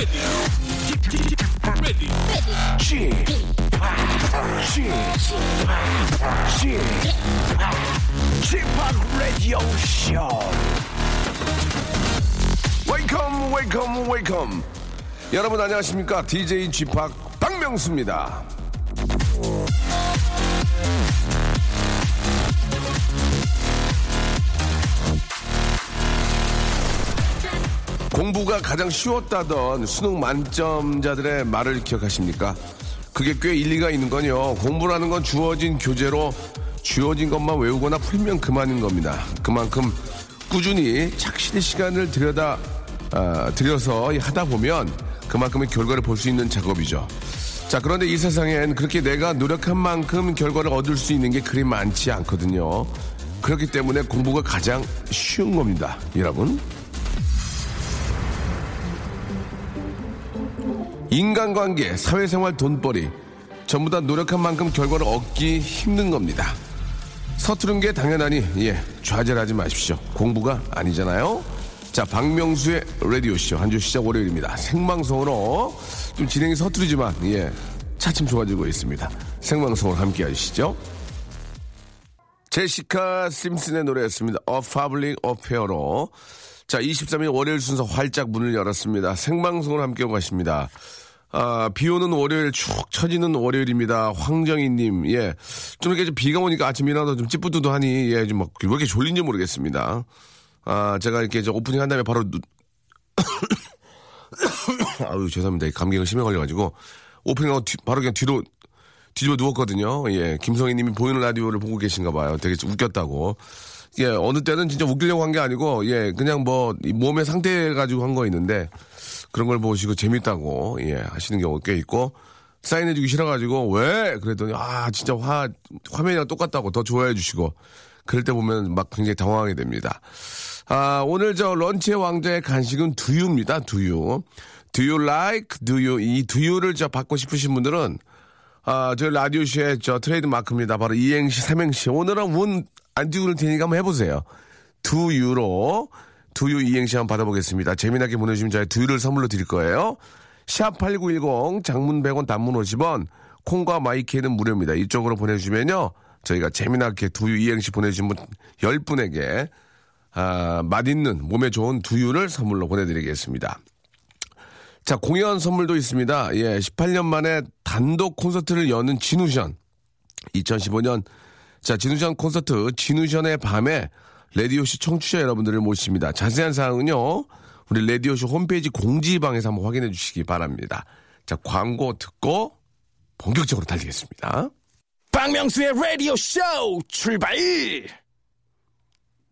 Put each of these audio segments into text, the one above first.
Radio. 여러분 안녕하십니까? DJ Chip 박명수입니다. 공부가 가장 쉬웠다던 수능 만점자들의 말을 기억하십니까? 그게 꽤 일리가 있는 건요. 공부라는 건 주어진 교재로 주어진 것만 외우거나 풀면 그만인 겁니다. 그만큼 꾸준히 착실히 시간을 들여다 아, 들여서 하다 보면 그만큼의 결과를 볼 수 있는 작업이죠. 자, 그런데 이 세상엔 그렇게 내가 노력한 만큼 결과를 얻을 수 있는 게 그리 많지 않거든요. 그렇기 때문에 공부가 가장 쉬운 겁니다. 여러분. 인간관계, 사회생활, 돈벌이 전부 다 노력한 만큼 결과를 얻기 힘든 겁니다. 서투른 게 당연하니 예 좌절하지 마십시오. 공부가 아니잖아요. 자 박명수의 라디오 쇼한 주 시작 월요일입니다. 생방송으로 좀 진행이 서투르지만 예 차츰 좋아지고 있습니다. 생방송으로 함께 하시죠. 제시카 심슨의 노래였습니다. A Public Affair로 자 23일 월요일 순서 활짝 문을 열었습니다. 생방송으로 함께 오가십니다. 아, 비 오는 월요일 축 처지는 월요일입니다. 황정희님, 예. 좀 이렇게 좀 비가 오니까 아침 일어나도 좀 찌뿌두두하니, 예, 좀 막, 왜 이렇게 졸린지 모르겠습니다. 아, 제가 이렇게 저 오프닝 한 다음에 바로, 누... 아유, 죄송합니다. 감기가 심해 걸려가지고, 오프닝하고 뒤, 바로 그냥 뒤로 뒤집어 누웠거든요. 예, 김성희 님이 보이는 라디오를 보고 계신가 봐요. 되게 웃겼다고. 예, 어느 때는 진짜 웃기려고 한 게 아니고, 예, 그냥 뭐, 몸의 상태 가지고 한 거 있는데, 그런 걸 보시고 재밌다고, 예, 하시는 경우가 꽤 있고, 사인해주기 싫어가지고, 왜? 그랬더니, 아, 진짜 화, 화면이랑 똑같다고 더 좋아해 주시고, 그럴 때 보면 막 굉장히 당황하게 됩니다. 아, 오늘 저 런치의 왕자의 간식은 두유입니다, 두유. Do you like, you, 이 두유를 저 받고 싶으신 분들은, 아, 저희 라디오쇼의 저 트레이드 마크입니다. 바로 이행시, 삼행시. 오늘은 운안 띄울 테니까 한번 해보세요. 두유로, 두유 이행시 한번 받아보겠습니다. 재미나게 보내주시면 저희 두유를 선물로 드릴 거예요. 샵8910, 장문 100원, 단문 50원, 콩과 my K는 무료입니다. 이쪽으로 보내주시면요. 저희가 재미나게 두유 이행시 보내주신 분 10분에게, 아, 맛있는, 몸에 좋은 두유를 선물로 보내드리겠습니다. 자, 공연 선물도 있습니다. 예, 18년 만에 단독 콘서트를 여는 진우션. 2015년, 자, 진우션 콘서트, 진우션의 밤에 레디오쇼 청취자 여러분들을 모십니다. 자세한 사항은요, 우리 레디오쇼 홈페이지 공지방에서 한번 확인해 주시기 바랍니다. 자, 광고 듣고 본격적으로 달리겠습니다. 박명수의 라디오 쇼 출발!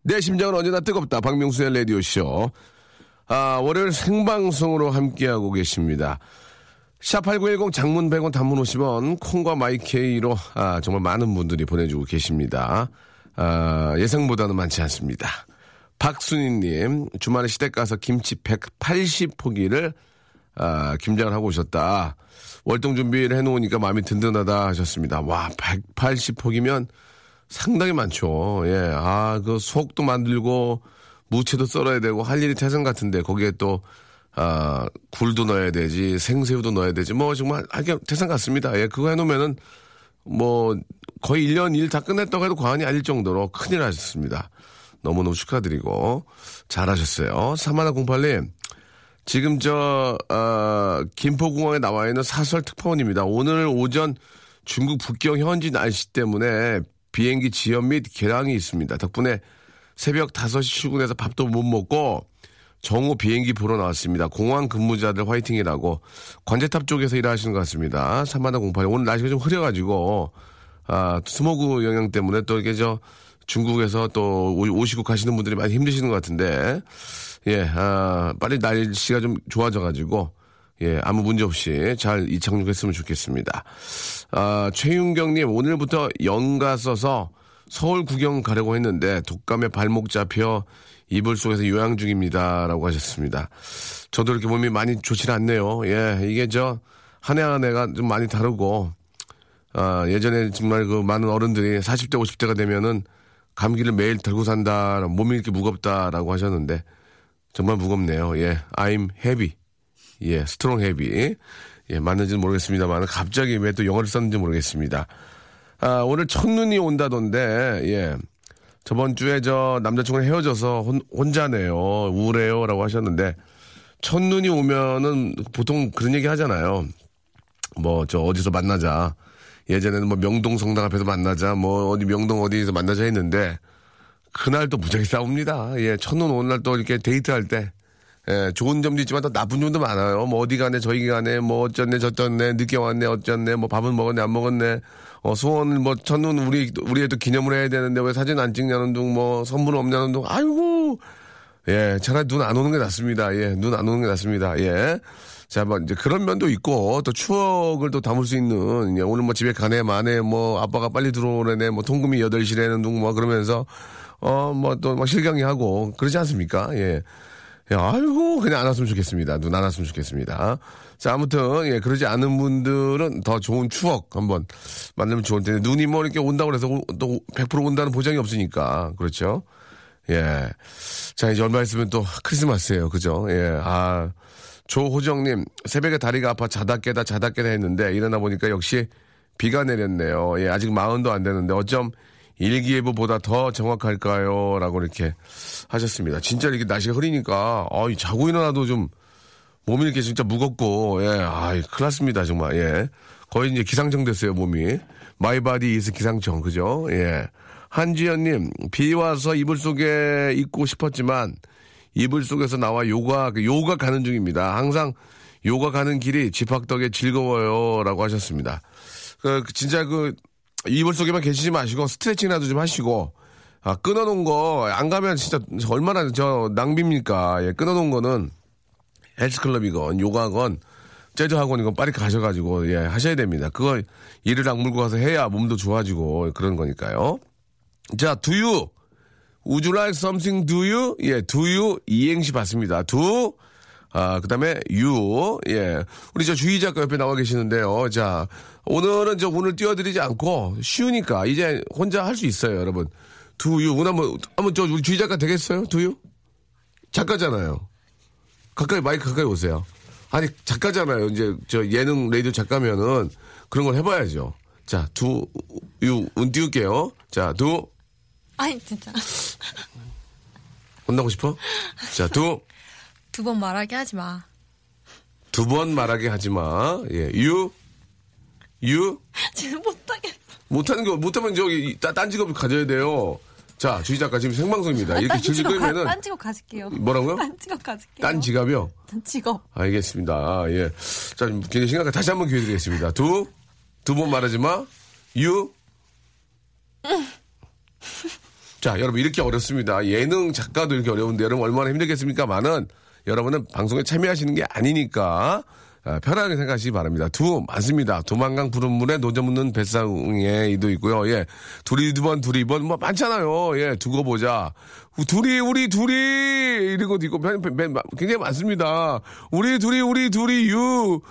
내 심장은 언제나 뜨겁다. 박명수의 라디오 쇼. 아, 월요일 생방송으로 함께하고 계십니다. 샵8910 장문 100원 단문 50원 콩과 my K로 아, 정말 많은 분들이 보내주고 계십니다. 아, 예상보다는 많지 않습니다. 박순희님 주말에 시댁 가서 김치 180포기를 아, 김장을 하고 오셨다. 월동 준비를 해놓으니까 마음이 든든하다 하셨습니다. 와 180포기면 상당히 많죠. 예, 아 그 속도 만들고 무채도 썰어야 되고 할 일이 태산 같은데 거기에 또 아, 굴도 넣어야 되지, 생새우도 넣어야 되지, 뭐 정말 하게 태산 같습니다. 예, 그거 해놓으면은 뭐 거의 1년 일 다 끝냈다고 해도 과언이 아닐 정도로 큰일 하셨습니다. 너무너무 축하드리고 잘하셨어요. 사마나 08님 지금 저 어, 김포공항에 나와 있는 사설 특파원입니다. 오늘 오전 중국 북경 현지 날씨 때문에 비행기 지연 및 개량이 있습니다. 덕분에 새벽 5시 출근해서 밥도 못 먹고 정오 비행기 보러 나왔습니다. 공항 근무자들 화이팅이라고 관제탑 쪽에서 일하시는 것 같습니다. 3만원08 오늘 날씨가 좀 흐려가지고 아 스모그 영향 때문에 또 이게 저 중국에서 또 오시고 가시는 분들이 많이 힘드시는 것 같은데 예, 아, 빨리 날씨가 좀 좋아져가지고 예, 아무 문제 없이 잘 이착륙했으면 좋겠습니다. 아, 최윤경님 오늘부터 연가 써서 서울 구경 가려고 했는데 독감에 발목 잡혀 이불 속에서 요양 중입니다라고 하셨습니다. 저도 이렇게 몸이 많이 좋지 않네요. 예, 이게 저 한 해 한 해가 좀 많이 다르고 아, 예전에 정말 그 많은 어른들이 40대 50대가 되면은 감기를 매일 들고 산다, 몸이 이렇게 무겁다라고 하셨는데 정말 무겁네요. 예, I'm heavy. 예, strong heavy. 예, 맞는지는 모르겠습니다만 갑자기 왜 또 영어를 썼는지 모르겠습니다. 아, 오늘 첫눈이 온다던데, 예. 저번 주에 저 남자친구랑 헤어져서 혼, 혼자네요. 우울해요. 라고 하셨는데, 첫눈이 오면은 보통 그런 얘기 하잖아요. 뭐, 저 어디서 만나자. 예전에는 뭐 명동 성당 앞에서 만나자. 뭐 어디 명동 어디서 만나자 했는데, 그날 또 무지하게 싸웁니다. 예, 첫눈 오는 날 또 이렇게 데이트할 때, 예, 좋은 점도 있지만 또 나쁜 점도 많아요. 뭐 어디 가네, 저기 가네, 뭐 어쩌네, 저쩌네, 늦게 왔네, 어쩌네, 뭐 밥은 먹었네, 안 먹었네. 어, 소원, 뭐, 첫눈 우리, 우리에도 기념을 해야 되는데 왜 사진 안 찍냐는 둥, 뭐, 선물 없냐는 둥, 아이고! 예, 차라리 눈 안 오는 게 낫습니다. 예, 눈 안 오는 게 낫습니다. 예. 자, 뭐, 이제 그런 면도 있고, 또 추억을 또 담을 수 있는, 예, 오늘 뭐 집에 가네, 마네, 뭐, 아빠가 빨리 들어오래네, 뭐, 통금이 8시라는 둥, 뭐, 그러면서, 어, 뭐, 또, 막 실강이 하고, 그러지 않습니까? 예. 예, 아이고, 그냥 안 왔으면 좋겠습니다. 눈 안 왔으면 좋겠습니다. 자, 아무튼, 예, 그러지 않은 분들은 더 좋은 추억 한번 만들면 좋을 텐데, 눈이 뭐 이렇게 온다고 해서 또 100% 온다는 보장이 없으니까. 그렇죠? 예. 자, 이제 얼마 있으면 또 크리스마스예요 그죠? 예. 아, 조호정님, 새벽에 다리가 아파 자다 깨다 자다 깨다 했는데, 일어나 보니까 역시 비가 내렸네요. 예, 아직 마흔도 안 되는데, 어쩜 일기예보보다 더 정확할까요? 라고 이렇게 하셨습니다. 진짜 이렇게 날씨가 흐리니까, 아, 자고 일어나도 좀 몸이 이렇게 진짜 무겁고, 예, 아, 큰일 났습니다, 정말, 예. 거의 이제 기상청 됐어요, 몸이. my body is 기상청, 그죠? 예. 한지연님, 비 와서 이불 속에 있고 싶었지만, 이불 속에서 나와 요가, 그 요가 가는 중입니다. 항상 요가 가는 길이 집합 덕에 즐거워요. 라고 하셨습니다. 그, 진짜 그, 이불 속에만 계시지 마시고 스트레칭이라도 좀 하시고 아, 끊어놓은 거 안 가면 진짜 얼마나 저 낭비입니까? 예, 끊어놓은 거는 헬스클럽이건 요가건 재즈 학원이건 빨리 가셔가지고 예 하셔야 됩니다. 그거 이를 악물고 가서 해야 몸도 좋아지고 그런 거니까요. 자, do you would you like something do you? 예, do you 이행시 받습니다. do 아, 그 다음에, 유, 예. 우리 저 주희 작가 옆에 나와 계시는데요. 자, 오늘은 저 오늘 띄워드리지 않고 쉬우니까 이제 혼자 할 수 있어요, 여러분. 두유, 오늘 한번, 한번 저 우리 주희 작가 되겠어요? 두유? 작가잖아요. 가까이, 마이크 가까이 오세요. 아니, 작가잖아요. 이제 저 예능 레이디오 작가면은 그런 걸 해봐야죠. 자, 두, 유, 운 띄울게요. 자, 두. 아니, 진짜. 혼나고 싶어? 자, 두. 두 번 말하게 하지 마. 두 번 말하게 하지 마. 예, 유. 유. 지금 못하겠어. 못하는 거, 못하면 저기, 따, 딴 직업을 가져야 돼요. 자, 주희 작가 지금 생방송입니다. 이렇게 질질 끌면은. 딴 직업 가질게요. 뭐라고요? 딴 직업 가질게요. 딴 지갑이요? 딴 직업. 알겠습니다. 예. 자, 굉장히 심각해. 다시 한번 기회 드리겠습니다. 두, 두 번 말하지 마. 유. 자, 여러분, 이렇게 어렵습니다. 예능 작가도 이렇게 어려운데, 여러분 얼마나 힘들겠습니까? 많은 여러분은 방송에 참여하시는 게 아니니까, 아, 편하게 생각하시기 바랍니다. 두, 맞습니다. 도망강 푸른 물에 노점 묻는 뱃상에 이도 있고요. 예. 둘이 두 번, 둘이 번, 뭐, 많잖아요. 예. 두고 보자. 둘이, 우리 둘이, 이런 것도 있고, 굉장히 많습니다. 우리 둘이, 우리 둘이, 유.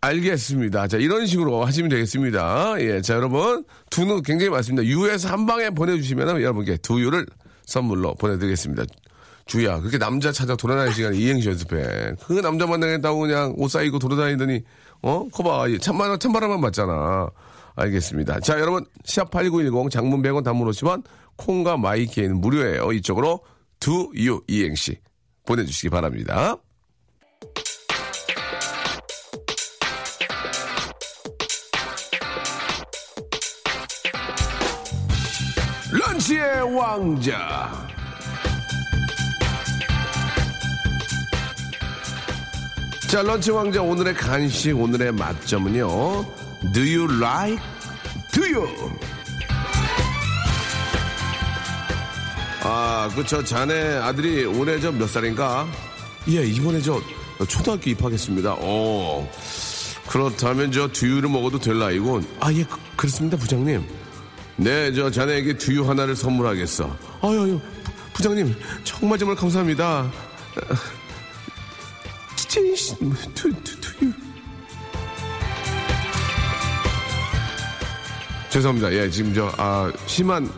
알겠습니다. 자, 이런 식으로 하시면 되겠습니다. 예. 자, 여러분. 두는 굉장히 많습니다. 유에서 한 방에 보내주시면 여러분께 두유를 선물로 보내드리겠습니다. 주야, 그렇게 남자 찾아 돌아다니는 시간에 이행시 연습해. 그 남자 만나겠다고 그냥 옷 사이고 돌아다니더니, 어? 커봐. 찬바람, 찬바람만 맞잖아. 알겠습니다. 자, 여러분, 시합 8910 장문 100원 단문 50원, 콩과 마이키에는 무료예요. 이쪽으로 두 유 이행시 보내주시기 바랍니다. 런치의 왕자. 자, 런치 왕자 오늘의 간식, 오늘의 맛점은요. Do you like? Do you? 아, 그, 저, 자네 아들이 올해 저 몇 살인가? 예, 이번에 저 초등학교 입학했습니다. 어. 그렇다면 저 두유를 먹어도 될 나이군. 아, 예, 그, 그렇습니다, 부장님. 네, 저 자네에게 두유 하나를 선물하겠어. 아유, 아유, 부, 장님 정말 정말 감사합니다. 두, 두, 두유. 죄송합니다. 예, 지금 저, 아, 심한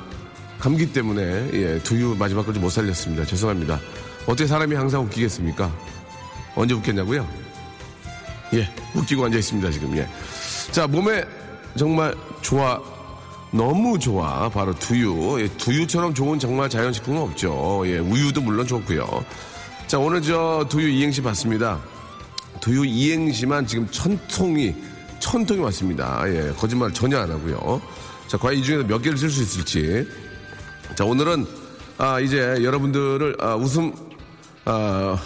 감기 때문에 예, 두유 마지막까지 못 살렸습니다. 죄송합니다. 어떻게 사람이 항상 웃기겠습니까? 언제 웃겠냐고요? 예, 웃기고 앉아 있습니다 지금. 예. 자 몸에 정말 좋아, 너무 좋아. 바로 두유. 예, 두유처럼 좋은 정말 자연식품은 없죠. 예, 우유도 물론 좋고요. 자 오늘 저 두유 이행시 봤습니다. 두유 이행시만 지금 천 통이 천 통이 왔습니다. 예, 거짓말 전혀 안 하고요. 자, 과연 이 중에서 몇 개를 쓸 수 있을지. 자, 오늘은 아, 이제 여러분들을 아, 웃음 아,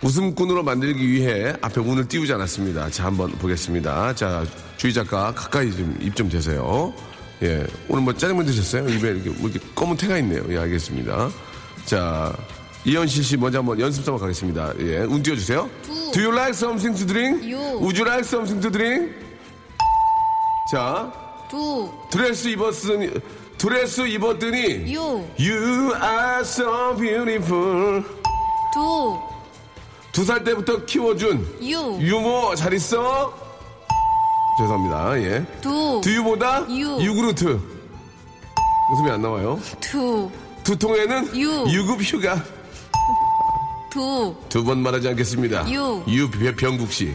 웃음꾼으로 만들기 위해 앞에 운을 띄우지 않았습니다. 자, 한번 보겠습니다. 자, 주희 작가 가까이 좀입좀 대세요. 예, 오늘 뭐 짜장면 드셨어요? 입에 이렇게, 뭐 이렇게 검은 태가 있네요. 예, 알겠습니다. 자, 이현실 씨 먼저 한번 연습 삼아 가겠습니다. 예, 운 띄워주세요. Do you like something to drink? 유. Would you like something to drink? 자, 두, 드레스 입었으니, 드레스 입었더니, 유, You are so beautiful. 두, 두 살 때부터 키워준 유, 유모 잘 있어? 죄송합니다. 예. 두, 두유보다 유. 유그루트. 웃음이 안 나와요. 두, 두통에는 유. 유급 휴가. 두, 두 번 말하지 않겠습니다. 유. 유병국 씨.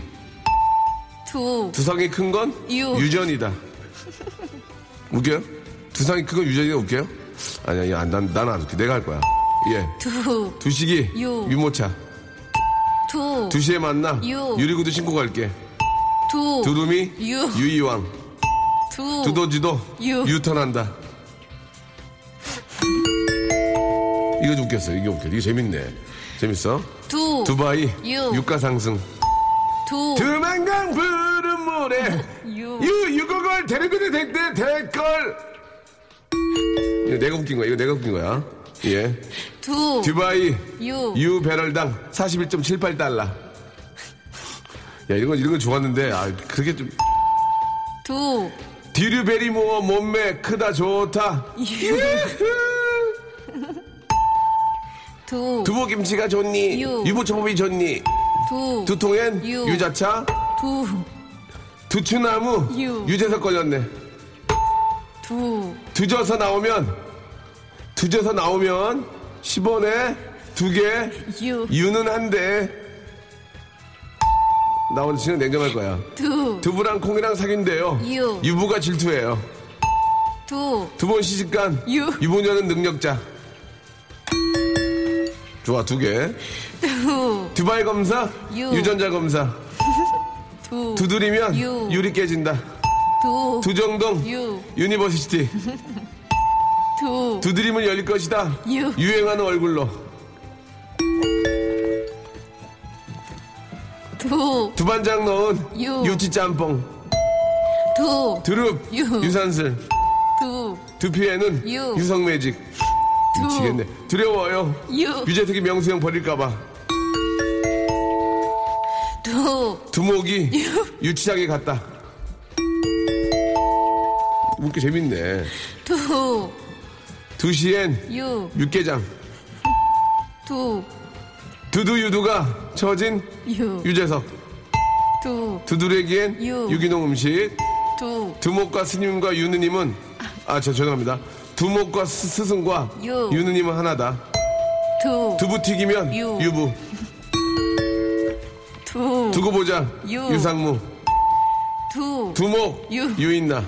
두, 두상이 큰 건 유. 유전이다. 웃겨요? 두상이 큰 건 유전이다 웃겨요? 아니 아니 안, 난, 나는 안 웃겨. 내가 할 거야. 예. 두, 두식이 유. 유모차. 두, 두시에 만나 유. 유리구두 신고 갈게. 두, 두루미 유. 유이왕. 두, 두더지도 유. 유턴한다. 이거 좀 웃겼어. 이게 웃겨. 이게 재밌네. 재밌어? 두, 두바이 유. 유가 상승. 두, 두만강 푸른 모래 유. 유 유거걸 데리고도 될때 될걸. 이거 내가 웃긴 거야. 이거 내가 웃긴 거야. 예. 두, 두바이 유. 유 배럴당 41.78달러. 야 이런 거 이런 거 좋았는데 아 그게 좀 두, 디류베리 모어 몸매 크다 좋다. 유. 두, 두부김치가 좋니? 유. 유부초밥이 좋니? 두, 두통엔 유. 유자차, 두, 두추나무 유. 유재석 걸렸네. 두, 두져서 나오면 두져서 나오면 10원에 두 개, 유. 유는 한 대. 나 오늘 진짜 냉정할 거야. 두, 두부랑 콩이랑 사귄대요. 유. 유부가 질투해요. 두, 두 번 시집간 유. 유부녀는 능력자. 좋아 두 개. 두, 두바이 검사, 유. 유전자 검사. 두, 두드리면 유. 유리 깨진다. 두, 두정동 유. university. 두, 두드리면 열릴 것이다. 유. 유행하는 얼굴로. 두, 두반장 넣은 유. 유치 짬뽕. 두, 두릅 유. 유산슬. 두, 두피에는 유. 유성매직. 두. 미치겠네. 두려워요. 유. 유재석이 명수형 버릴까봐. 두, 두목이 유치장에 갔다. 웃기 재밌네. 두, 두시엔 유, 육개장. 두, 두두유두가 처진 유, 유재석. 두, 두드러기엔 유. 유기농 음식. 두, 두목과 스님과 유느님은 아, 저 죄송합니다. 두목과 스, 스승과 유. 유느님은 하나다. 두, 두부튀기면 유. 유부. 두, 두고 보자. 유. 유상무. 두, 두목. 유. 유인나.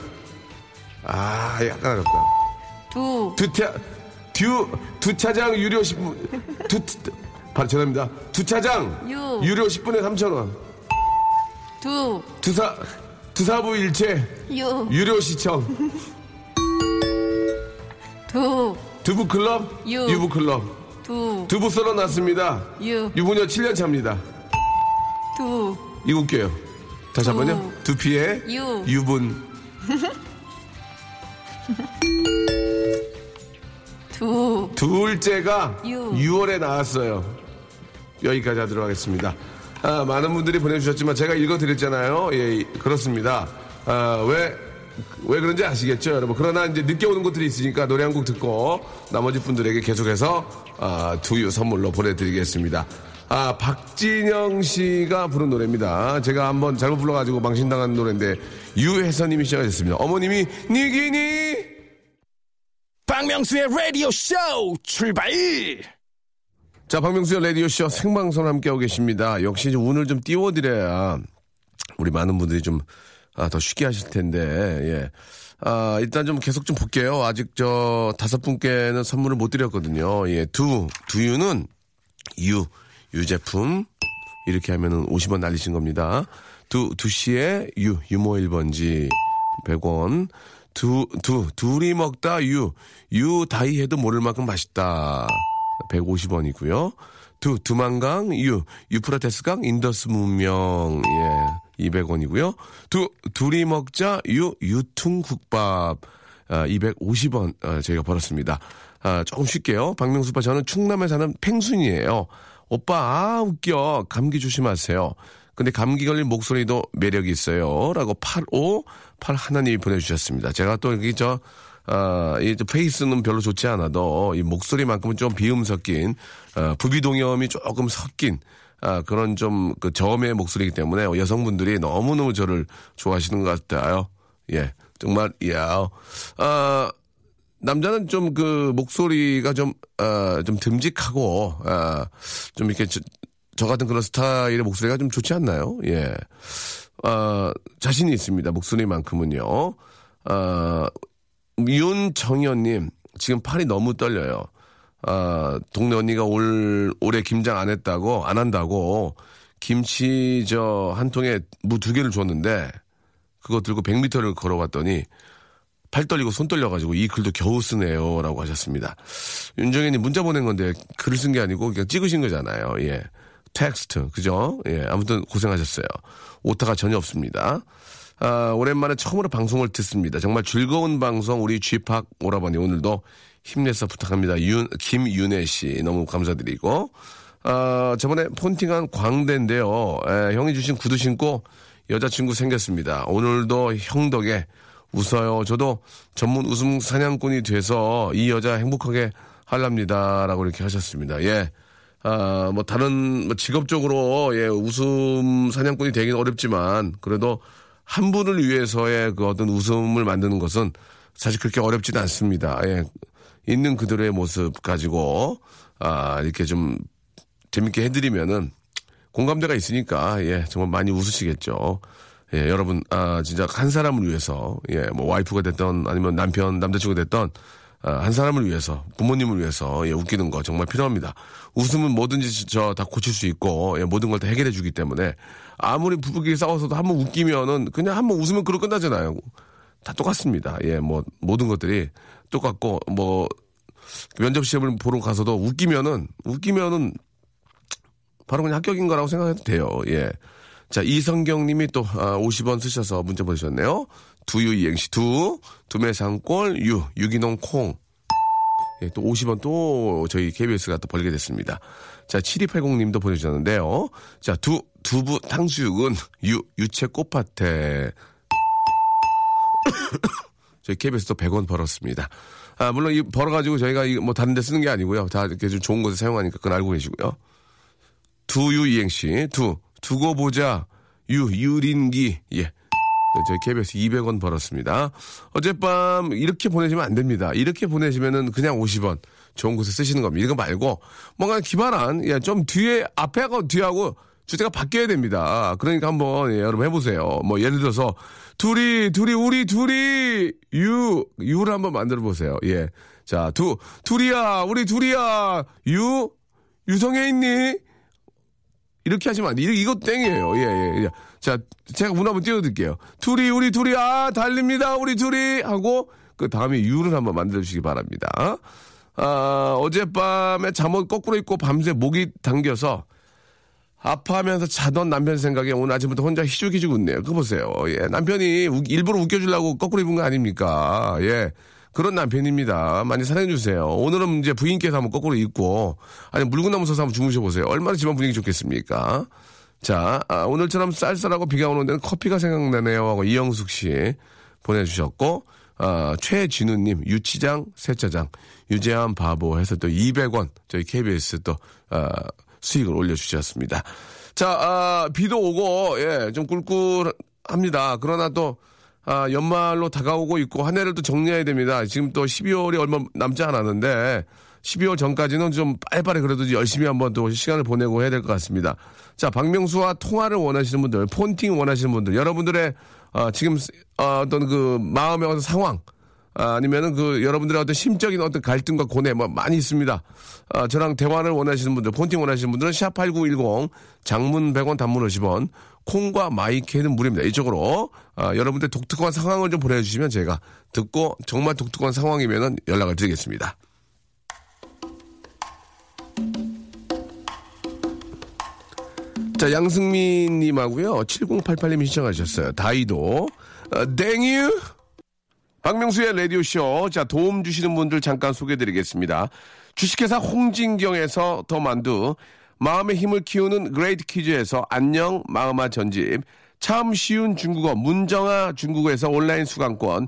아, 약간 어렵다. 두, 두차, 듀, 두차장 유료 10분. 두, 두, 바, 죄송합니다. 두차장 유. 유료 10분에 3,000원. 두, 두사, 두사부 일체 유, 유료 시청. 두, 두부 클럽 유. 유부 클럽. 두, 두부 썰어 놨습니다. 유, 유부녀 7년 차입니다. 두, 이거 웃겨요. 다시 한 번요. 두피에 유. 유분. 두, 둘째가 유. 6월에 나왔어요. 여기까지 하도록 하겠습니다. 아, 많은 분들이 보내주셨지만 제가 읽어드렸잖아요. 예, 그렇습니다. 아, 왜, 왜 그런지 아시겠죠, 여러분? 그러나 이제 늦게 오는 것들이 있으니까 노래 한 곡 듣고 나머지 분들에게 계속해서 아, 두유 선물로 보내드리겠습니다. 아, 박진영 씨가 부른 노래입니다. 제가 한번 잘못 불러가지고 망신당한 노래인데 유혜선님이 시작하셨습니다. 어머님이 니기니 박명수의 라디오 쇼 출발! 자, 박명수의 라디오 쇼 생방송 함께하고 계십니다. 역시 이제 운을 좀 띄워드려야 우리 많은 분들이 좀, 아, 더 쉽게 하실 텐데, 예. 아, 일단 좀 계속 좀 볼게요. 아직 저 다섯 분께는 선물을 못 드렸거든요. 예, 두, 두유는 유, 유제품. 이렇게 하면은 50원 날리신 겁니다. 두, 두시에 유, 유모 1번지 100원. 두, 두, 둘이 먹다 유, 유 다이 해도 모를 만큼 맛있다. 150원이고요. 두, 두만강, 유, 유프라테스강, 인더스 문명, 예, 200원이고요. 두, 둘이 먹자, 유, 유퉁국밥, 아, 250원, 아, 저희가 벌었습니다. 아, 조금 쉴게요. 박명수 오빠, 저는 충남에 사는 팽순이에요. 오빠, 아, 웃겨. 감기 조심하세요. 근데 감기 걸린 목소리도 매력이 있어요. 라고 85, 8 하나님이 보내주셨습니다. 제가 또 여기 저, 아, 이 face는 별로 좋지 않아도 이 목소리만큼은 좀 비음 섞인, 아, 부비동염이 조금 섞인, 아, 그런 좀 그 저음의 목소리이기 때문에 여성분들이 너무너무 저를 좋아하시는 것 같아요. 예. 정말, 야, 아, 남자는 좀 그 목소리가 좀, 아, 좀 듬직하고, 아, 좀 이렇게 저, 저 같은 그런 스타일의 목소리가 좀 좋지 않나요? 예. 아, 자신이 있습니다. 목소리만큼은요. 아, 윤정현님, 지금 팔이 너무 떨려요. 아, 동네 언니가 올, 올해 김장 안 했다고, 안 한다고, 김치 저 한 통에 무 두 개를 줬는데, 그거 들고 100m를 걸어봤더니, 팔 떨리고 손 떨려가지고 이 글도 겨우 쓰네요. 라고 하셨습니다. 윤정현님 문자 보낸 건데, 글을 쓴 게 아니고, 그냥 찍으신 거잖아요. 예. 텍스트, 그죠? 예. 아무튼 고생하셨어요. 오타가 전혀 없습니다. 아, 오랜만에 처음으로 방송을 듣습니다. 정말 즐거운 방송 우리 쥐팍 오라버니 오늘도 힘내서 부탁합니다. 윤, 김윤혜 씨 너무 감사드리고 아, 저번에 폰팅한 광대인데요. 에, 형이 주신 구두 신고 여자친구 생겼습니다. 오늘도 형 덕에 웃어요. 저도 전문 웃음 사냥꾼이 돼서 이 여자 행복하게 할랍니다 라고 이렇게 하셨습니다. 예. 아, 뭐 다른 뭐 직업적으로 예, 웃음 사냥꾼이 되긴 어렵지만 그래도 한 분을 위해서의 그 어떤 웃음을 만드는 것은 사실 그렇게 어렵지는 않습니다. 예. 있는 그들의 모습 가지고 아, 이렇게 좀 재밌게 해드리면은 공감대가 있으니까 예, 정말 많이 웃으시겠죠. 예, 여러분 아, 진짜 한 사람을 위해서 예, 뭐 와이프가 됐던 아니면 남편, 남자친구가 됐던 아, 한 사람을 위해서, 부모님을 위해서, 예, 웃기는 거 정말 필요합니다. 웃음은 뭐든지 저 다 고칠 수 있고, 예, 모든 걸 다 해결해 주기 때문에, 아무리 부부끼리 싸워서도 한번 웃기면은, 그냥 한번 웃으면 그로 끝나잖아요. 다 똑같습니다. 예, 뭐, 모든 것들이 똑같고, 뭐, 면접 시험을 보러 가서도 웃기면은, 웃기면은, 바로 그냥 합격인 거라고 생각해도 돼요. 예. 자, 이성경 님이 또, 아, 50원 쓰셔서 문자 보내셨네요. 두유 이행시, 두, 두매상골, 유, 유기농 콩. 예, 또 50원 또 저희 KBS가 또 벌게 됐습니다. 자, 7280 님도 보내주셨는데요. 자, 두, 두부 탕수육은 유, 유채 꽃밭에. 저희 KBS 또 100원 벌었습니다. 아, 물론 이 벌어가지고 저희가 이뭐 다른 데 쓰는 게 아니고요. 다 이렇게 좀 좋은 곳에 사용하니까 그건 알고 계시고요. 두유 이행시, 두, 두고 보자, 유, 유린기, 예. 네, 저희 KBS 200원 벌었습니다. 어젯밤 이렇게 보내시면 안 됩니다. 이렇게 보내시면은 그냥 50원 좋은 곳에 쓰시는 겁니다. 이거 말고 뭔가 기발한 예, 좀 뒤에 앞에하고 뒤하고 주제가 바뀌어야 됩니다. 그러니까 한번 예, 여러분 해보세요. 뭐 예를 들어서 둘이 둘이 우리 둘이 유 유를 한번 만들어 보세요. 예, 자두 둘이야 우리 둘이야 유 유성애 있니? 이렇게 하시면 안 돼. 이거 땡이에요. 예, 예, 예. 자, 제가 문 한번 띄워드릴게요. 둘이, 우리 둘이, 아, 달립니다. 우리 둘이. 하고, 그 다음에 유를 한번 만들어주시기 바랍니다. 아, 어젯밤에 잠옷 거꾸로 입고 밤새 목이 당겨서 아파하면서 자던 남편 생각에 오늘 아침부터 혼자 희죽희죽 웃네요. 그거 보세요. 예. 남편이 우- 일부러 웃겨주려고 거꾸로 입은 거 아닙니까? 예. 그런 남편입니다. 많이 사랑해주세요. 오늘은 이제 부인께서 한번 거꾸로 입고, 아니, 물구나무 서서 한번 주무셔보세요. 얼마나 집안 분위기 좋겠습니까? 자, 아, 오늘처럼 쌀쌀하고 비가 오는 데는 커피가 생각나네요. 하고 이영숙 씨 보내주셨고, 아, 최진우님, 유치장, 세차장, 유재한 바보 해서 또 200원 저희 KBS 또, 아, 수익을 올려주셨습니다. 자, 아, 비도 오고, 예, 좀 꿀꿀합니다. 그러나 또, 아, 연말로 다가오고 있고 한 해를 또 정리해야 됩니다. 지금 또 12월이 얼마 남지 않았는데 12월 전까지는 좀 빨리빨리 그래도 열심히 한번 또 시간을 보내고 해야 될 것 같습니다. 자, 박명수와 통화를 원하시는 분들, 폰팅 원하시는 분들, 여러분들의 어, 지금 어, 어떤 그 마음의 어떤 상황, 아, 아니면은 그 여러분들의 어떤 심적인 어떤 갈등과 고뇌 뭐 많이 있습니다. 아, 저랑 대화를 원하시는 분들, 폰팅 원하시는 분들은 샵8910 장문 100원 단문 50원 콩과 마이케는 무료입니다. 이쪽으로 아, 여러분들 독특한 상황을 좀 보내주시면 제가 듣고 정말 독특한 상황이면은 연락을 드리겠습니다. 자, 양승민님하고요. 7088님이 신청하셨어요. Dido. 어, Thank You. 박명수의 라디오쇼. 자, 도움 주시는 분들 잠깐 소개해 드리겠습니다. 주식회사 홍진경에서 더 만두. 마음의 힘을 키우는 그레이트북스에서 안녕 마음아 전집. 참 쉬운 중국어 문정아 중국어에서 온라인 수강권.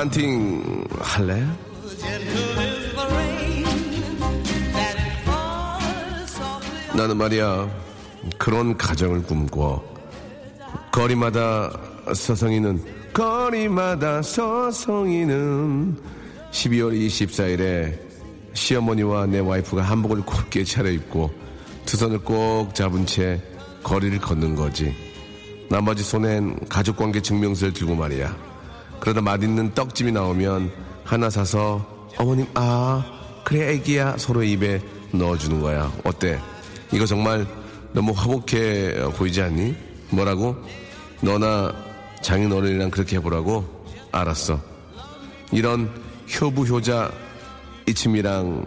판팅 할래? 나는 말이야 그런 가정을 꿈꿔. 거리마다 서성이는 거리마다 서성이는 12월 24일에 시어머니와 내 와이프가 한복을 곱게 차려입고 두 손을 꼭 잡은 채 거리를 걷는 거지. 나머지 손엔 가족관계 증명서를 들고 말이야 그러다 맛있는 떡집이 나오면 하나 사서 어머님 아 그래 애기야. 서로 입에 넣어주는 거야. 어때? 이거 정말 너무 화목해 보이지 않니? 뭐라고? 너나 장인어른이랑 그렇게 해보라고? 알았어. 이런 효부효자 이침이랑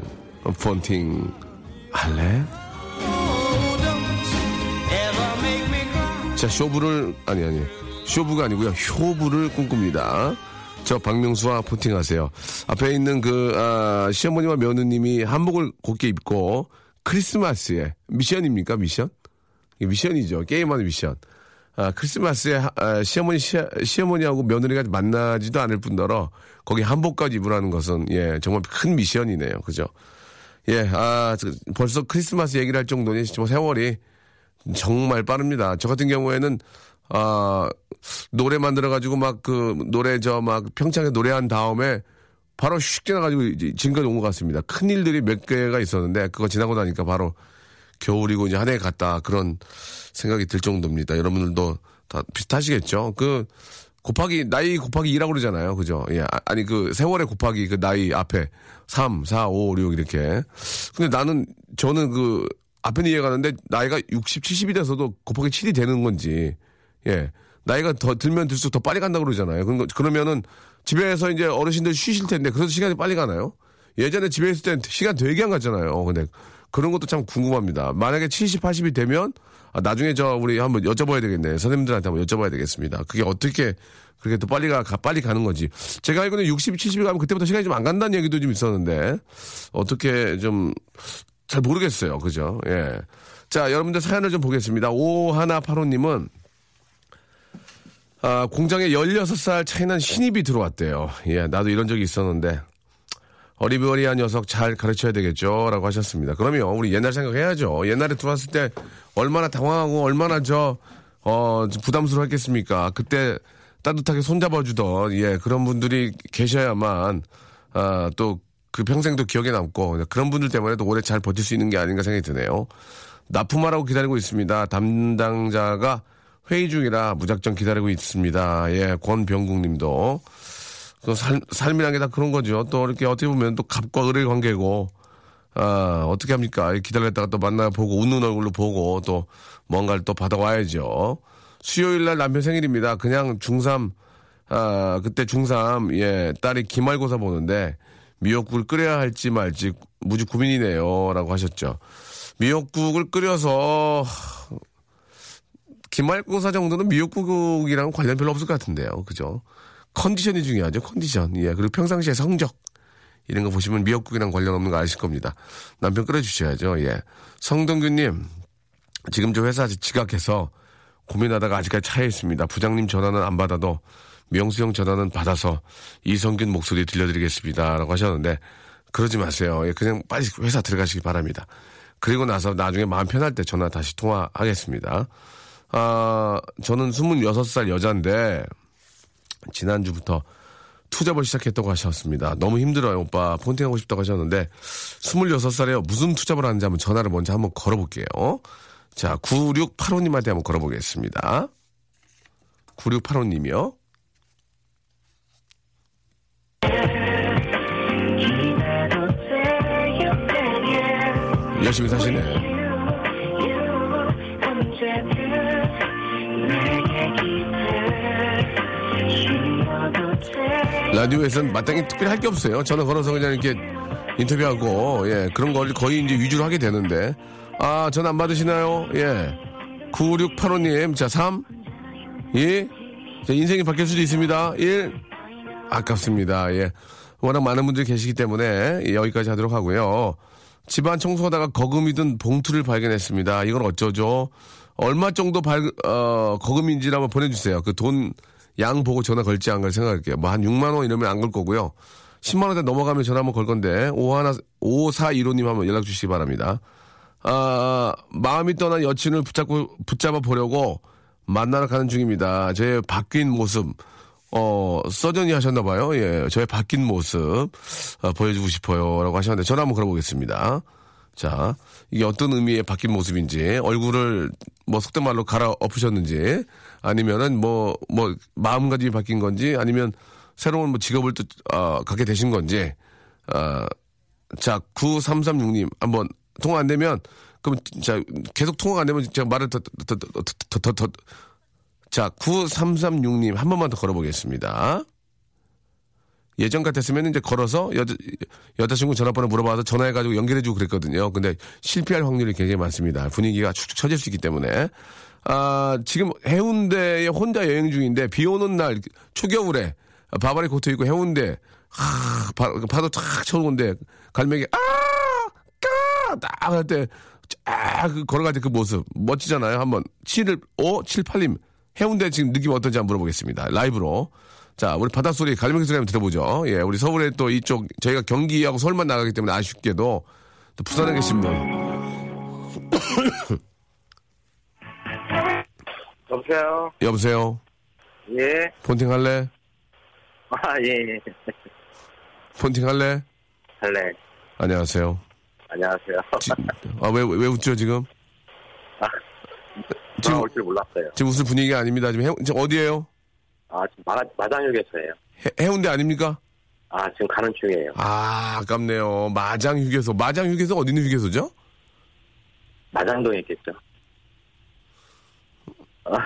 폰팅 할래? 자, 쇼부를, 아니, 아니. 쇼부가 아니고요. 효부를 꿈꿉니다. 저 박명수와 포팅하세요. 앞에 있는 그, 아, 시어머니와 며느님이 한복을 곱게 입고 크리스마스에 미션입니까? 미션? 미션이죠. 게임하는 미션. 아, 크리스마스에 하- 아, 시어머니, 시, 시어머니하고 며느리가 만나지도 않을 뿐더러 거기 한복까지 입으라는 것은 예, 정말 큰 미션이네요. 그죠? 예, 아, 저- 벌써 크리스마스 얘기를 할 정도니 정말 세월이 정말 빠릅니다. 저 같은 경우에는 아 노래 만들어 가지고 막 그 노래 저 막 평창에 노래한 다음에 바로 슉 지나가지고 지금까지 온 것 같습니다. 큰 일들이 몇 개가 있었는데 그거 지나고 나니까 바로 겨울이고 이제 한 해 갔다 그런 생각이 들 정도입니다. 여러분들도 다 비슷하시겠죠? 그 곱하기 나이 곱하기 2라고 그러잖아요. 그죠? 예. 아, 아니 그 세월의 곱하기 그 나이 앞에 3, 4, 5, 6 이렇게. 근데 나는 저는 그 앞에는 이해가 가는데 나이가 60, 70이 돼서도 곱하기 7이 되는 건지. 예. 나이가 더 들면 들수록 더 빨리 간다고 그러잖아요. 거- 그러면은 집에서 이제 어르신들 쉬실 텐데 그래도 시간이 빨리 가나요? 예전에 집에 있을 땐 시간 되게 안 갔잖아요. 근데 그런 것도 참 궁금합니다. 만약에 70, 80이 되면 아, 나중에 저 우리 한번 여쭤봐야 되겠네. 선생님들한테 한번 여쭤봐야 되겠습니다. 그게 어떻게 그렇게 또 빨리 가, 가- 빨리 가는 거지. 제가 알기로는 60, 70이 가면 그때부터 시간이 좀 안 간다는 얘기도 좀 있었는데 어떻게 좀 잘 모르겠어요. 그죠? 예. 자, 여러분들 사연을 좀 보겠습니다. 오하나파로님은 아, 공장에 16살 차이난 신입이 들어왔대요. 예, 나도 이런 적이 있었는데, 어리버리한 녀석 잘 가르쳐야 되겠죠? 라고 하셨습니다. 그러면 우리 옛날 생각해야죠. 옛날에 들어왔을 때 얼마나 당황하고 얼마나 저, 어, 부담스러워 했겠습니까? 그때 따뜻하게 손잡아주던, 예, 그런 분들이 계셔야만, 아, 또 그 평생도 기억에 남고, 그런 분들 때문에 도 오래 잘 버틸 수 있는 게 아닌가 생각이 드네요. 납품하라고 기다리고 있습니다. 담당자가 회의 중이라 무작정 기다리고 있습니다. 예, 권병국 님도. 또 삶, 삶이란 게 다 그런 거죠. 또 이렇게 어떻게 보면 또 갑과 을의 관계고, 아, 어떻게 합니까? 기다렸다가 또 만나보고 웃는 얼굴로 보고 또 뭔가를 또 받아와야죠. 수요일 날 남편 생일입니다. 그냥 중3, 아, 그때 중3, 예, 딸이 기말고사 보는데 미역국을 끓여야 할지 말지 무지 고민이네요. 라고 하셨죠. 미역국을 끓여서 기말고사 정도는 미역국이랑 관련 별로 없을 것 같은데요. 그죠? 컨디션이 중요하죠. 컨디션. 예. 그리고 평상시에 성적. 이런 거 보시면 미역국이랑 관련 없는 거 아실 겁니다. 남편 끓여주셔야죠. 예. 성동규님, 지금 저 회사 지각해서 고민하다가 아직까지 차에 있습니다. 부장님 전화는 안 받아도 명수 형 전화는 받아서 이성균 목소리 들려드리겠습니다. 라고 하셨는데, 그러지 마세요. 예, 그냥 빨리 회사 들어가시기 바랍니다. 그리고 나서 나중에 마음 편할 때 전화 다시 통화하겠습니다. 아, 저는 26살 여자인데, 지난주부터 투잡을 시작했다고 하셨습니다. 너무 힘들어요, 오빠. 폰팅 하고 싶다고 하셨는데, 26살에요. 무슨 투잡을 하는지 한번 전화를 먼저 한번 걸어볼게요. 자, 9685님한테 한번 걸어보겠습니다. 9685님이요. 열심히 사시네. 라디오에서는 마땅히 특별히 할 게 없어요. 전화 걸어서 그냥 이렇게 인터뷰하고, 예, 그런 걸 거의 이제 위주로 하게 되는데. 아, 전화 안 받으시나요? 예. 9685님, 자, 3, 2, 자, 인생이 바뀔 수도 있습니다. 1, 아깝습니다. 예. 워낙 많은 분들이 계시기 때문에 여기까지 하도록 하고요. 집안 청소하다가 거금이 든 봉투를 발견했습니다. 이건 어쩌죠? 얼마 정도 발, 어, 거금인지를 한번 보내주세요. 그 돈, 양 보고 전화 걸지 안 걸 생각할게요. 뭐 한 6만 원 이러면 안 걸 거고요. 10만 원대 넘어가면 전화 한번 걸 건데, 51, 5415님 한번 연락 주시기 바랍니다. 아, 마음이 떠난 여친을 붙잡고, 붙잡아 보려고 만나러 가는 중입니다. 제 바뀐 모습, 어, 서전이 하셨나봐요. 예, 저의 바뀐 모습, 어, 보여주고 싶어요. 라고 하셨는데, 전화 한번 걸어보겠습니다. 자, 이게 어떤 의미의 바뀐 모습인지, 얼굴을 뭐 속된 말로 갈아 엎으셨는지, 아니면은 뭐, 뭐, 마음가짐이 바뀐 건지, 아니면 새로운 뭐 직업을 또, 어, 갖게 되신 건지, 어, 자, 9336님, 한번 통화 안 되면, 그럼, 자, 계속 통화가 안 되면 제가 말을 더, 더, 더, 더, 더, 더, 더, 자, 9336님, 한 번만 더 걸어보겠습니다. 예전 같았으면 이제 걸어서 여자, 여자친구 전화번호 물어봐서 전화해가지고 연결해주고 그랬거든요. 근데 실패할 확률이 굉장히 많습니다. 분위기가 축축 처질 수 있기 때문에. 아, 지금 해운대에 혼자 여행 중인데 비 오는 날 초겨울에 바바리 코트 입고 해운대 하, 바, 파도 쫙 쳐오는데 갈매기 아! 까! 딱할 때 쫙 걸어갈 때 그 모습 멋지잖아요. 한번 7을 5 7 8님 해운대 지금 느낌 어떤지 한번 물어보겠습니다. 라이브로. 자, 우리 바닷소리, 갈매기 소리 한번 들어보죠. 예, 우리 서울에 또 이쪽, 저희가 경기하고 서울만 나가기 때문에 아쉽게도 또 부산에 계신 분. 여보세요? 여보세요? 예. 폰팅 할래? 아, 예, 예. 폰팅 할래? 할래. 안녕하세요. 안녕하세요. 지, 아, 왜, 왜 웃죠, 지금? 아, 지금- 지금 올 줄 몰랐어요. 지금 웃을 분위기가 아닙니다. 지금 어디에요? 아, 지금 마, 마장역에서예요. 해, 해운대 아닙니까? 아, 지금 가는 중이에요. 아, 아깝네요. 마장 휴게소. 마장 휴게소 어디 있는 휴게소죠? 마장동에 있겠죠. 아,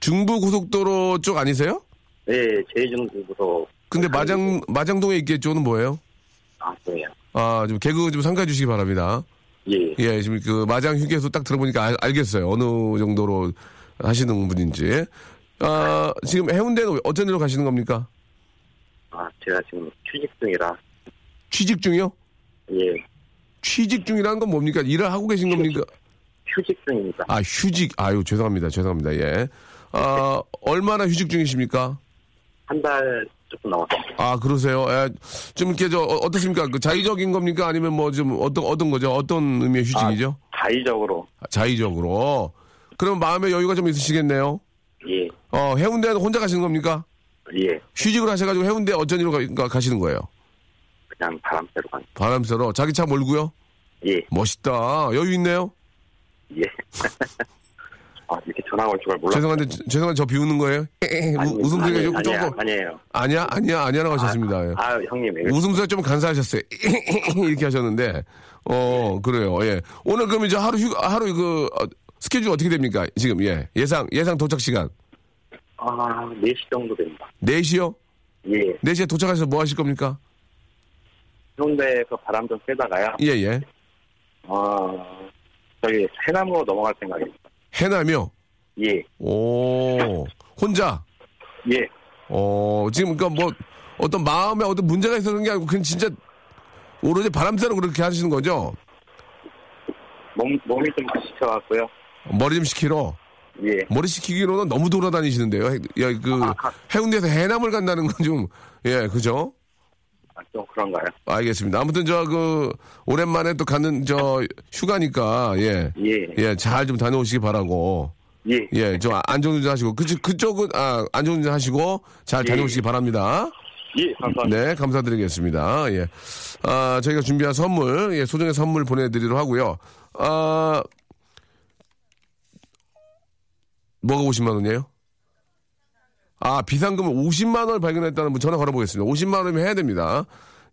중부 고속도로 쪽 아니세요? 예, 제이중부터. 근데 마장, 마장동에 있겠죠는 뭐예요? 아, 동이요. 아, 좀 개그 좀 삼가해 주시기 바랍니다. 예. 예, 지금 그 마장 휴게소 딱 들어보니까 알, 알겠어요. 어느 정도로 하시는 분인지. 아, 지금 해운대는 어떤 일로 가시는 겁니까? 아, 제가 지금 취직 중이라. 취직 중이요? 예. 취직 중이라는 건 뭡니까? 일을 하고 계신 겁니까? 휴직 중입니다. 아, 휴직. 아유, 죄송합니다. 죄송합니다. 예. 아, 얼마나 휴직 중이십니까? 한 달 조금 남았습니다. 아, 그러세요? 예, 좀 이렇게 저, 어, 어떻습니까? 그 자의적인 겁니까? 아니면 뭐 좀 어떤, 어떤 거죠? 어떤 의미의 휴직이죠? 자의적으로. 자의적으로. 그럼 마음의 여유가 좀 있으시겠네요? 예. 어, 해운대는 혼자 가시는 겁니까? 예. 휴직을 하셔가지고 해운대 어쩐 일로 가, 가시는 거예요? 그냥 바람 쐬러 간. 바람 쐬러. 자기 차 몰고요? 예. 멋있다. 여유 있네요? 예. 아, 이렇게 전화가 올줄 몰랐어요. 죄송한데, 죄송한데 저 비웃는 거예요? 웃음소리가 조금. 조금. 아니에요. 아니야, 아니야, 아니야라고 하셨습니다. 예. 아, 형님. 왜 그러세요? 웃음소리가 좀 간사하셨어요. 이렇게 하셨는데, 어, 그래요. 예. 오늘 그럼 이제 하루 휴, 하루 그, 어, 스케줄 어떻게 됩니까? 지금, 예. 예상, 예상 도착 시간. 아, 4시 정도 됩니다. 4시요? 예. 4시에 도착해서 뭐 하실 겁니까? 해운대에서 바람 좀 쐬다가요. 예, 예. 어, 저기 해남으로 넘어갈 생각입니다. 해남이요? 예, 오, 혼자? 예. 어, 지금, 그니까 뭐, 어떤 마음에 어떤 문제가 있어서 그런 게 아니고, 그냥 진짜, 오로지 바람 쐬러 그렇게 하시는 거죠? 몸, 몸이 좀 지쳐갖고요. 머리 좀 식히러? 예. 머리 식히기로는 너무 돌아다니시는데요. 해- 야, 그, 해운대에서 해남을 간다는 건 좀, 예, 그죠? 아, 좀 그런가요? 알겠습니다. 아무튼 저, 그, 오랜만에 또 가는 저, 휴가니까, 예. 예. 예, 잘 좀 다녀오시기 바라고. 예. 예, 좀 안전운전 하시고, 그, 그쪽은, 아, 안전운전 하시고, 잘 다녀오시기 바랍니다. 예, 감사합니다. 네, 감사드리겠습니다. 예. 아, 저희가 준비한 선물, 예, 소정의 선물 보내드리도록 하고요. 아, 뭐가 50만 원이에요? 아, 비상금을 50만 원을 발견했다는 분 전화 걸어보겠습니다. 50만 원이면 해야 됩니다.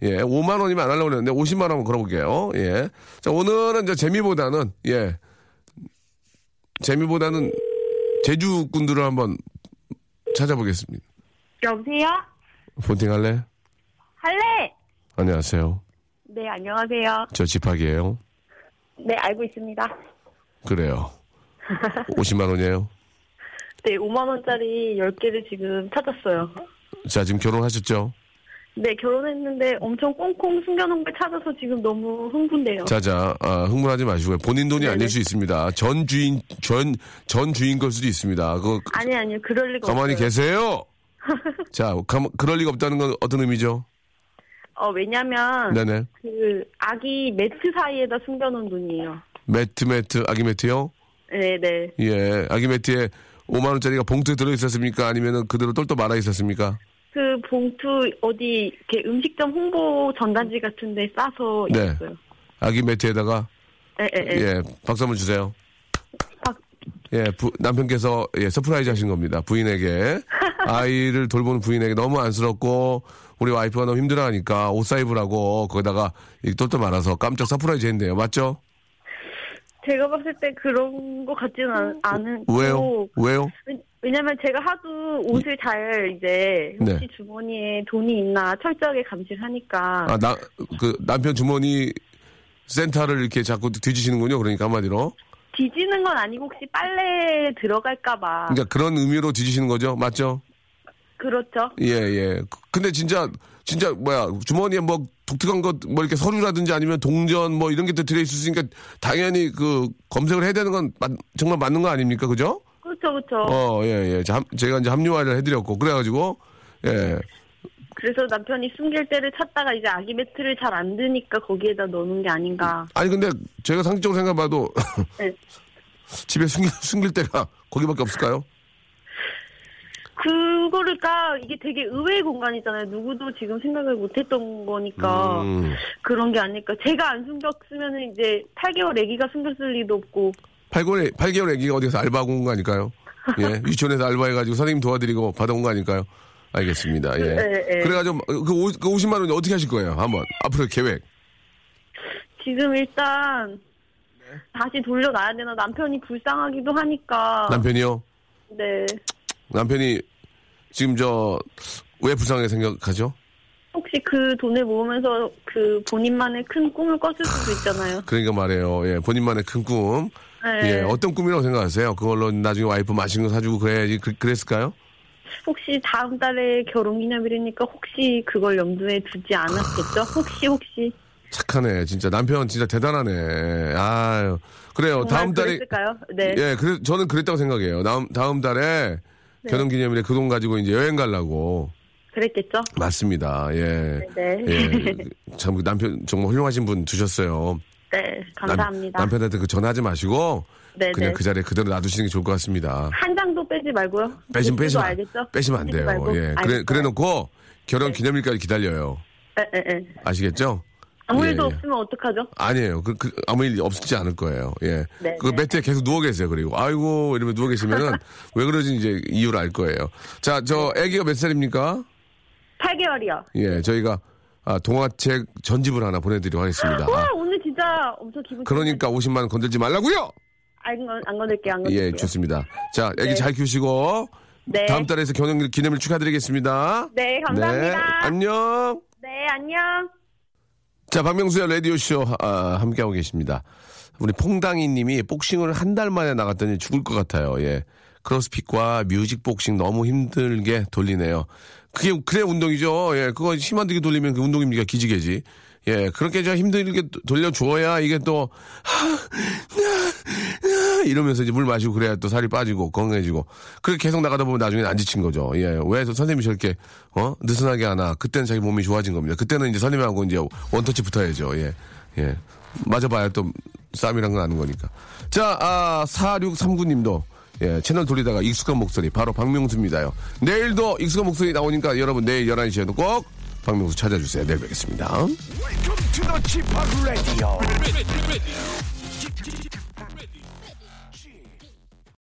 예, 5만 원이면 안 하려고 그랬는데 50만 원 한번 걸어볼게요. 예. 자, 오늘은 이제 재미보다는, 예. 재미보다는 제주꾼들을 한번 찾아보겠습니다. 여보세요? 폰팅 할래? 할래? 안녕하세요. 네, 안녕하세요. 저 집학이에요. 네, 알고 있습니다. 그래요. 50만 원이에요. 네, 5만 원짜리 10개를 지금 찾았어요. 자, 지금 결혼하셨죠? 네, 결혼했는데 엄청 꽁꽁 숨겨놓은 걸 찾아서 지금 너무 흥분돼요. 자자, 아, 흥분하지 마시고요. 본인 돈이 네네. 아닐 수 있습니다. 전 주인, 전, 전 주인 걸 수도 있습니다. 그거 아니, 아니요. 그럴 리가 가만히 없어요. 계세요! 자, 감, 그럴 리가 없다는 건 어떤 의미죠? 어, 왜냐면, 네네. 그, 아기 매트 사이에다 숨겨놓은 돈이에요. 매트, 매트, 아기 매트요? 네네. 예, 아기 매트에 5만원짜리가 봉투에 들어있었습니까? 아니면은 그대로 똘똘 말아 있었습니까? 그 봉투 어디, 이렇게 음식점 홍보 전단지 같은 데 싸서 네. 있었어요. 아기 매트에다가, 예, 예, 예. 예, 박수 한번 주세요. 박- 예, 부- 남편께서 예, surprise 하신 겁니다. 부인에게. 아이를 돌보는 부인에게 너무 안쓰럽고, 우리 와이프가 너무 힘들어하니까 옷 사입으라고 거기다가 이 똘똘 말아서 깜짝 surprise 했네요. 맞죠? 제가 봤을 때 그런 거 같지는 않, 않은. 왜요? 왜요? 왜냐면 제가 하도 옷을 잘 이제 혹시 네. 주머니에 돈이 있나 철저하게 감시를 하니까 아, 나, 그 남편 주머니 센터를 이렇게 자꾸 뒤지시는군요. 그러니까 한마디로. 뒤지는 건 아니고 혹시 빨래 들어갈까봐 그러니까 그런 의미로 뒤지시는 거죠. 맞죠? 그렇죠. 예, 예. 근데 진짜, 진짜, 뭐야, 주머니에 뭐, 독특한 것, 뭐, 이렇게 서류라든지 아니면 동전 뭐, 이런 게 또 들어 있으니까, 당연히 그, 검색을 해야 되는 건, 맞- 정말 맞는 거 아닙니까? 그죠? 그렇죠, 그렇죠. 어, 예, 예. 제가 이제 합리화를 해드렸고, 그래가지고, 예. 그래서 남편이 숨길 때를 찾다가 이제 아기 매트를 잘 안 드니까 거기에다 넣는 게 아닌가. 아니, 근데 제가 상식적으로 생각해봐도, 네. 집에 숨길, 숨길 때가 거기밖에 없을까요? 그거를 까 이게 되게 의외의 공간이잖아요. 누구도 지금 생각을 못했던 거니까 음. 그런 게 아닐까. 제가 안 숨겼으면 이제 8개월 아기가 숨겼을 리도 없고 8개월, 8개월 애기가 어디서 알바하고 온 거 아닐까요? 예. 유치원에서 알바해가지고 선생님 도와드리고 받아온 거 아닐까요? 알겠습니다. 예. 네, 네. 그래가지고 그, 오- 그 50만 원이 어떻게 하실 거예요? 한번 앞으로 계획. 지금 일단 네. 다시 돌려놔야 되나 남편이 불쌍하기도 하니까 남편이요? 네 남편이 지금 저왜 불쌍하게 생각하죠? 혹시 그 돈을 모으면서 그 본인만의 큰 꿈을 꿨을 수도 있잖아요. 그러니까 말이에요. 예, 본인만의 큰 꿈. 네. 예, 어떤 꿈이라고 생각하세요? 그걸로 나중에 와이프 맛있는 거 사주고 그래야지 그, 그랬을까요? 혹시 다음 달에 결혼 기념일이니까 혹시 그걸 염두에 두지 않았겠죠? 혹시 혹시 착하네. 진짜 남편 진짜 대단하네. 아유. 그래요. 다음 달에 그랬을까요? 네. 예, 그래 저는 그랬다고 생각해요. 다음 다음 달에 네. 결혼 기념일에 그 돈 가지고 이제 여행 가려고. 그랬겠죠? 맞습니다. 예. 네. 예. 참 남편 정말 훌륭하신 분 두셨어요. 네, 감사합니다. 남, 편한테그 전화하지 마시고 네, 그냥 네. 그 자리에 그대로 놔두시는 게 좋을 것 같습니다. 한 장도 빼지 말고요. 빼시면 빼시면 알겠죠? 빼시면 안 돼요. 예. 그래 알겠어요. 그래 놓고 결혼 네. 기념일까지 기다려요. 에, 에, 에. 아시겠죠? 아무 예, 일도 예. 없으면 어떡하죠? 아니에요. 그, 그 아무 일 없지 않을 거예요. 예. 네, 그 네. 매트에 계속 누워 계세요. 그리고 아이고 이러면 누워 계시면은 왜 그러지 이제 이유를 알 거예요. 자, 저 네. 아기가 몇 살입니까? 8개월이요. 예, 저희가 아, 동화책 전집을 하나 보내드리도록 하겠습니다. 와, 아, 오늘 진짜 엄청 기분 그러니까 50만 원 건들지 말라고요. 안, 건- 안 건들게요, 안 건들게요. 예, 좋습니다. 자, 아기 네. 잘 키우시고 네. 다음 달에서 결혼 기념일 축하드리겠습니다. 네, 감사합니다. 네, 안녕. 네, 안녕. 자, 박명수의 라디오쇼, 아, 함께하고 계십니다. 우리 퐁당이 님이 복싱을 한 달 만에 나갔더니 죽을 것 같아요. 예. 크로스핏과 뮤직 복싱 너무 힘들게 돌리네요. 그게, 그래 운동이죠. 예. 그거 힘 안 들게 돌리면 그 운동입니까? 기지개지. 예. 그렇게 저 힘들게 돌려줘야 이게 또, 이러면서 이제 물 마시고 그래야 또 살이 빠지고 건강해지고 그렇게 계속 나가다 보면 나중에 안 지친 거죠. 예. 왜 선생님이 저렇게 어 느슨하게 하나? 그때는 자기 몸이 좋아진 겁니다. 그때는 이제 선생님하고 이제 원터치 붙어야죠. 예. 예. 맞아봐야 또 쌈이란 건 아는 거니까. 자, 아, 4639님도 예, 채널 돌리다가 익숙한 목소리 바로 박명수입니다요. 내일도 익숙한 목소리 나오니까 여러분 내일 11시에도 꼭 박명수 찾아주세요. 내일 뵙겠습니다.